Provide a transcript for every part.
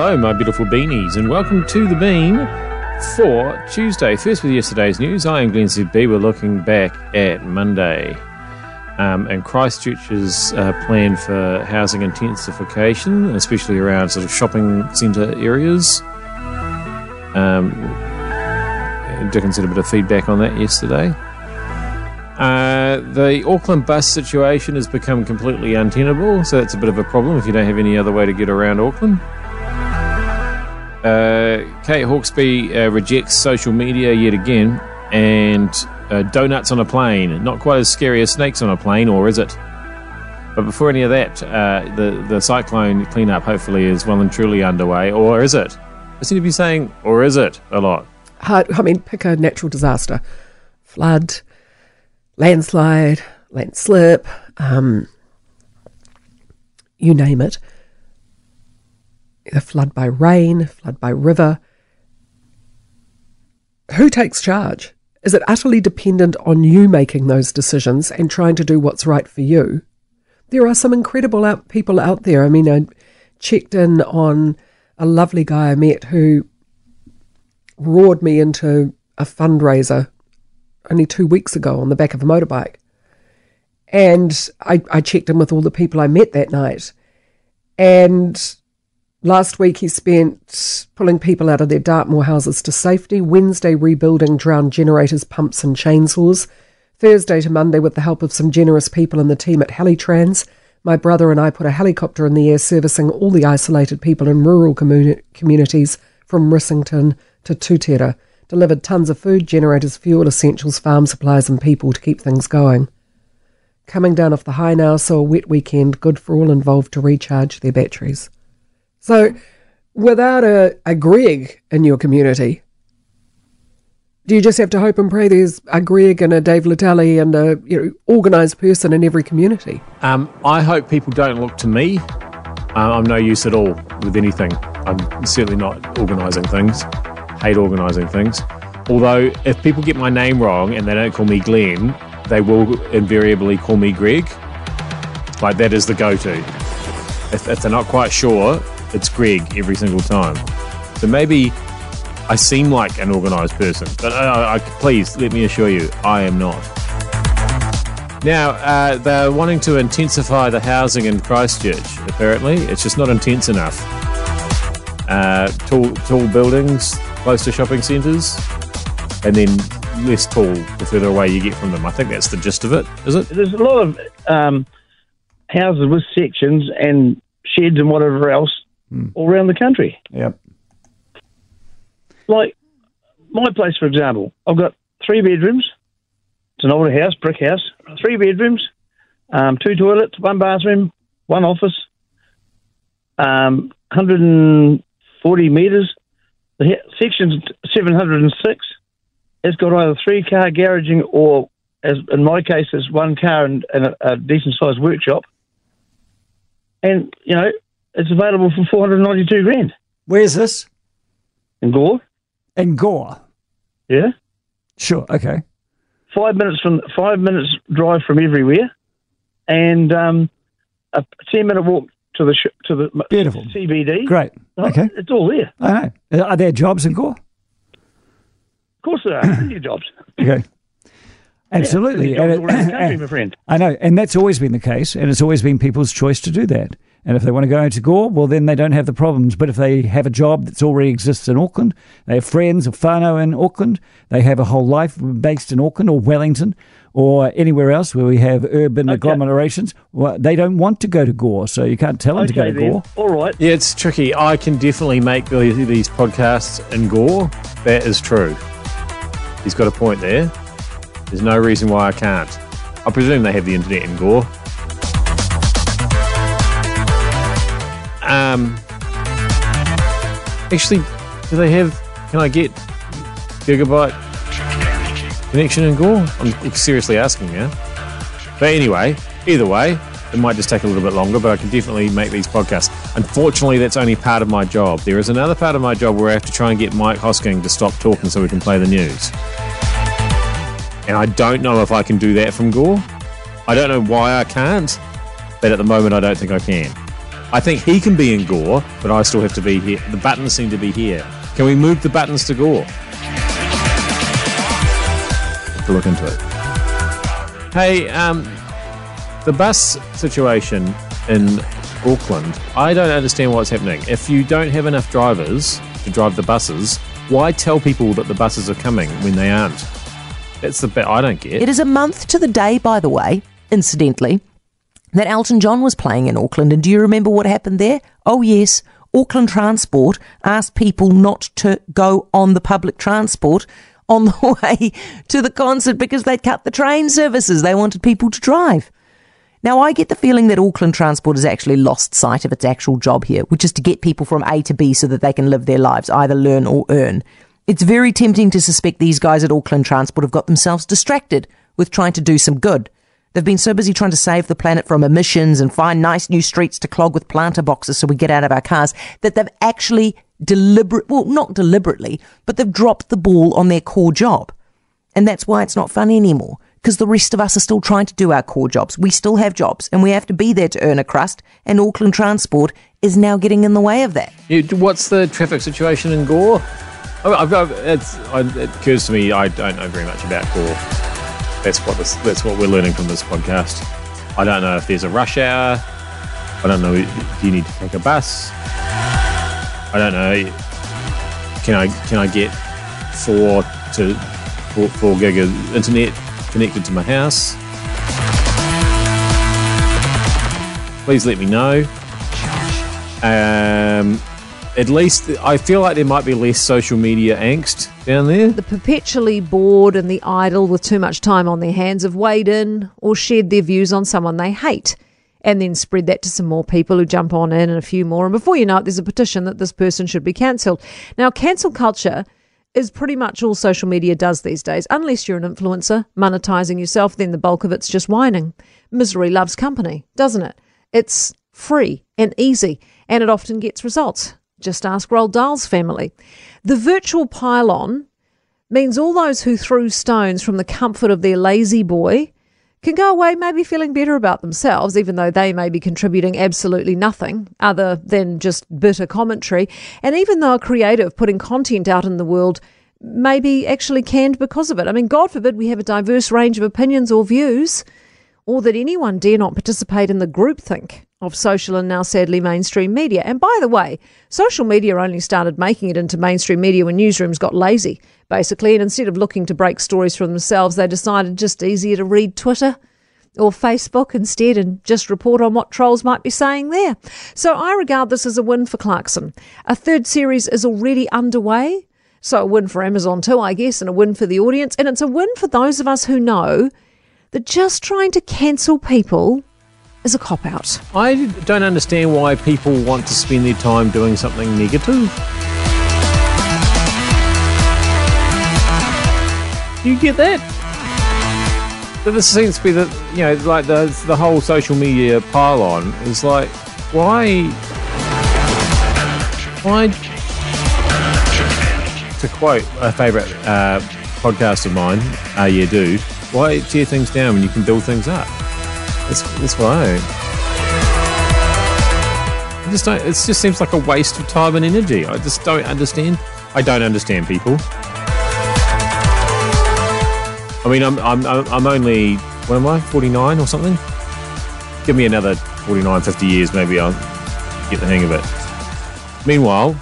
hello, my beautiful beanies, and welcome to the Bean for Tuesday. First, with yesterday's news, I am Glenn ZB. We're looking back at Monday. Um, and Christchurch's uh, plan for housing intensification, especially around sort of shopping centre areas. Um, Dickens had a bit of feedback on that yesterday. Uh, the Auckland bus situation has become completely untenable, so that's a bit of a problem if you don't have any other way to get around Auckland. Uh, Kate Hawkesby uh, rejects social media yet again, and uh, donuts on a plane. Not quite as scary as snakes on a plane, or is it? But before any of that, uh, the the cyclone cleanup hopefully is well and truly underway, or is it? I seem to be saying, or is it a lot? Hard, I mean, pick a natural disaster, flood, landslide, landslip, um, you name it. Either flood by rain, flood by river. Who takes charge? Is it utterly dependent on you making those decisions and trying to do what's right for you? There are some incredible out, people out there. I mean, I checked in on a lovely guy I met who roared me into a fundraiser only two weeks ago on the back of a motorbike. And I, I checked in with all the people I met that night. And last week he spent pulling people out of their Dartmoor houses to safety. Wednesday, rebuilding drowned generators, pumps, and chainsaws. Thursday to Monday, with the help of some generous people in the team at Helitrans, my brother and I put a helicopter in the air servicing all the isolated people in rural communi- communities from Rissington to Tutira delivered tons of food, generators, fuel, essentials, farm supplies, and people to keep things going. Coming down off the high now, so a wet weekend, good for all involved to recharge their batteries. So, without a, a Greg in your community, do you just have to hope and pray there's a Greg and a Dave Letali and a you know, organised person in every community? Um, I hope people don't look to me. Uh, I'm no use at all with anything. I'm certainly not organising things hate organising things. Although, if people get my name wrong and they don't call me Glenn, they will invariably call me Greg. Like, that is the go to. If, if they're not quite sure, it's Greg every single time. So maybe I seem like an organised person, but I, I, please let me assure you, I am not. Now, uh, they're wanting to intensify the housing in Christchurch, apparently. It's just not intense enough. Uh, tall, tall buildings, close to shopping centres, and then less tall the further away you get from them. I think that's the gist of it, is it? There's a lot of um, houses with sections and sheds and whatever else Hmm. all around the country. Yep. Like my place, for example, I've got three bedrooms. It's an older house, brick house. Three bedrooms, um, two toilets, one bathroom, one office. Um, 140 metres. The he- section's 706. It's got either three car garaging or, as in my case, it's one car and, and a, a decent sized workshop. And you know, it's available for 492 grand Where's this? in Gore. In Gore. Yeah. Sure. Okay. five minutes from five minutes drive from everywhere, and um, a ten minute walk to the sh- to the Beautiful. CBD. Great. Oh, Okay. it's all there. I know. Are there jobs in Gore? Of course, there are plenty of jobs. Okay. Absolutely. Of And jobs all around it- country, my friend. I know, and that's always been the case, and it's always been people's choice to do that. And if they want to go into Gore, well, then they don't have the problems. But if they have a job that's already exists in Auckland, they have friends or whānau in Auckland, they have a whole life based in Auckland or Wellington or anywhere else where we have urban agglomerations, well, they don't want to go to Gore, so you can't tell them to go Okay, to then. Gore. All right. Yeah, it's tricky. I can definitely make these podcasts in Gore. That is true. He's got a point there. There's no reason why I can't. I presume they have the internet in Gore. Um, actually, do they have? Can I get gigabyte connection in Gore? I'm seriously asking now. But anyway, either way, it might just take a little bit longer, but I can definitely make these podcasts. Unfortunately, that's only part of my job. There is another part of my job where I have to try and get Mike Hosking to stop talking so we can play the news. And I don't know if I can do that from Gore. I don't know why I can't, but at the moment I don't think I can. I think he can be in Gore, but I still have to be here. The buttons seem to be here. Can we move the buttons to Gore? To look into it. Hey, um, the bus situation in Auckland, I don't understand what's happening. If you don't have enough drivers to drive the buses, why tell people that the buses are coming when they aren't? That's the bit I don't get. It is a month to the day, by the way, incidentally, that Elton John was playing in Auckland. And do you remember what happened there? Oh, yes. Auckland Transport asked people not to go on the public transport on the way to the concert because they'd cut the train services. They wanted people to drive. Now, I get the feeling that Auckland Transport has actually lost sight of its actual job here, which is to get people from A to B so that they can live their lives, either learn or earn. It's very tempting to suspect these guys at Auckland Transport have got themselves distracted with trying to do some good. They've been so busy trying to save the planet from emissions and find nice new streets to clog with planter boxes so we get out of our cars that they've actually deliberate, well, not deliberately, but they've dropped the ball on their core job. And that's why it's not fun anymore because the rest of us are still trying to do our core jobs. We still have jobs and we have to be there to earn a crust and Auckland Transport is now getting in the way of that. What's the traffic situation in Gore? I've, I've, it occurs to me I don't know very much about Gore. That's what this, that's what we're learning from this podcast. I don't know if there's a rush hour. I don't know. Do you need to take a bus? I don't know. Can I can I get four to four, four gig of internet connected to my house? Please let me know. Um, at least I feel like there might be less social media angst down there. The perpetually bored and the idle with too much time on their hands have weighed in or shared their views on someone they hate and then spread that to some more people who jump on in and a few more. And before you know it, there's a petition that this person should be cancelled. Now, cancel culture is pretty much all social media does these days. Unless you're an influencer monetizing yourself, then the bulk of it's just whining. Misery loves company, doesn't it? It's free and easy, and it often gets results. Just ask Roald Dahl's family. The virtual pile-on means all those who threw stones from the comfort of their La-Z-Boy can go away maybe feeling better about themselves, even though they may be contributing absolutely nothing other than just bitter commentary. And even though a creative putting content out in the world may be actually canned because of it. I mean, God forbid we have a diverse range of opinions or views, or that anyone dare not participate in the groupthink of social and now sadly mainstream media. And by the way, social media only started making it into mainstream media when newsrooms got lazy, basically, and instead of looking to break stories for themselves, they decided just easier to read Twitter or Facebook instead and just report on what trolls might be saying there. So I regard this as a win for Clarkson. A third series is already underway. So a win for Amazon too, I guess, and a win for the audience. And it's a win for those of us who know that just trying to cancel people is a cop out. I don't understand why people want to spend their time doing something negative. Do you get that? But this seems to be the you know like the the whole social media pile-on is like why why to quote a favourite uh, podcast of mine, uh, yeah, Dude, why tear things down when you can build things up? That's what I. Just don't. It just seems like a waste of time and energy. I just don't understand. I don't understand people. I mean, I'm I'm I'm only what am I? Forty nine or something. Give me another 49, 50 years, maybe I'll get the hang of it. Meanwhile,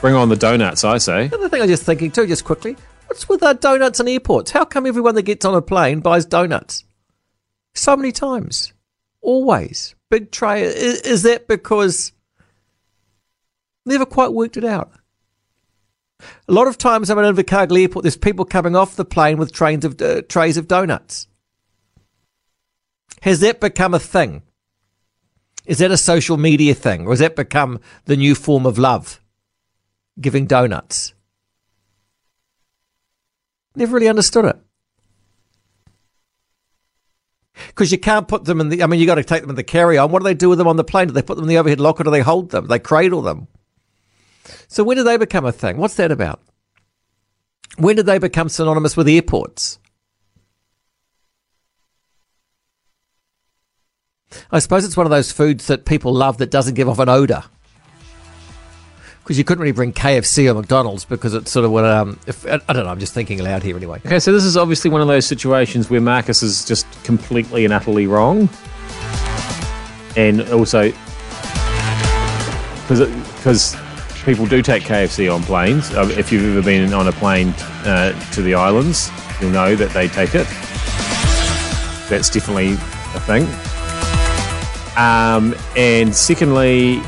bring on the donuts. I say. The other thing I'm just thinking too, just quickly, what's with that donuts in airports? How come everyone that gets on a plane buys donuts? So many times, always big tray. Is, is that because never quite worked it out? A lot of times I'm at Invercargill Airport, there's people coming off the plane with trains of uh, trays of donuts. Has that become a thing? Is that a social media thing, or has that become the new form of love? Giving donuts. Never really understood it. Because you can't put them in the. I mean, you got to take them in the carry on. What do they do with them on the plane? Do they put them in the overhead locker? Do they hold them? They cradle them? So when do they become a thing? What's that about? When did they become synonymous with airports? I suppose it's one of those foods that people love that doesn't give off an odour. Because you couldn't really bring KFC or McDonald's because it's sort of what um. If, I don't know. I'm just thinking aloud here anyway. Okay, so this is obviously one of those situations where Marcus is just completely and utterly wrong, and also because people do take KFC on planes. Uh, If you've ever been on a plane uh, to the islands, you'll know that they take it. That's definitely a thing. Um, and secondly,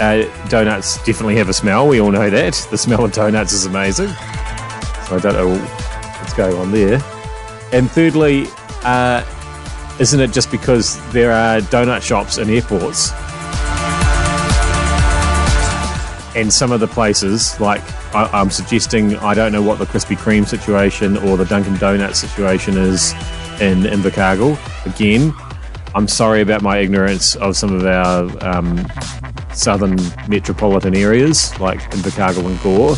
uh, donuts definitely have a smell. We all know that. The smell of donuts is amazing. So I don't know what's going on there. And thirdly, uh, isn't it just because there are donut shops in airports? And some of the places, like I, I'm suggesting, I don't know what the Krispy Kreme situation or the Dunkin' Donuts situation is in Invercargill. Again, I'm sorry about my ignorance of some of our um, southern metropolitan areas like Invercargill and Gore.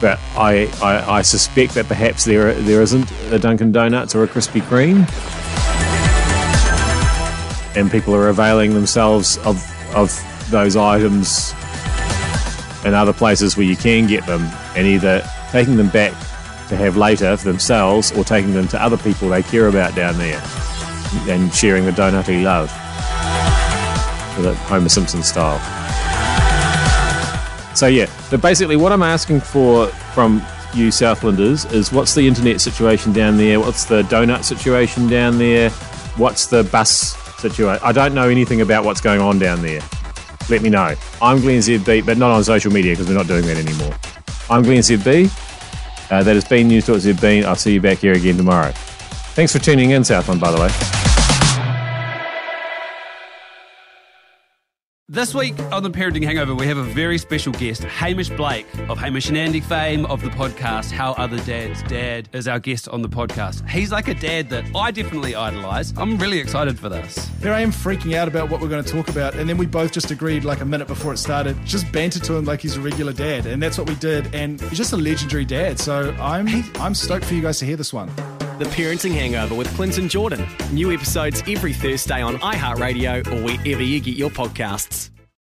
But I, I, I suspect that perhaps there there isn't a Dunkin' Donuts or a Krispy Kreme, and people are availing themselves of of those items in other places where you can get them, and either taking them back to have later for themselves, or taking them to other people they care about down there, and sharing the donutty love, Homer Simpson style. So yeah, but basically what I'm asking for from you Southlanders is what's the internet situation down there? What's the donut situation down there? What's the bus situation? I don't know anything about what's going on down there. Let me know. I'm Glenn ZB, but not on social media because we're not doing that anymore. I'm Glenn ZB. Uh, that has been Newstalk ZB. I'll see you back here again tomorrow. Thanks for tuning in, Southland, by the way. This week on the Parenting Hangover, we have a very special guest, Hamish Blake of Hamish and Andy fame of the podcast How Other Dads Dad is our guest on the podcast. He's like a dad that I definitely idolise. I'm really excited for this. Here I am freaking out about what we're going to talk about, and then we both just agreed like a minute before it started, just banter to him like he's a regular dad, and that's what we did. And he's just a legendary dad, so I'm I'm stoked for you guys to hear this one. The Parenting Hangover with Clinton Jordan. New episodes every Thursday on iHeartRadio or wherever you get your podcasts.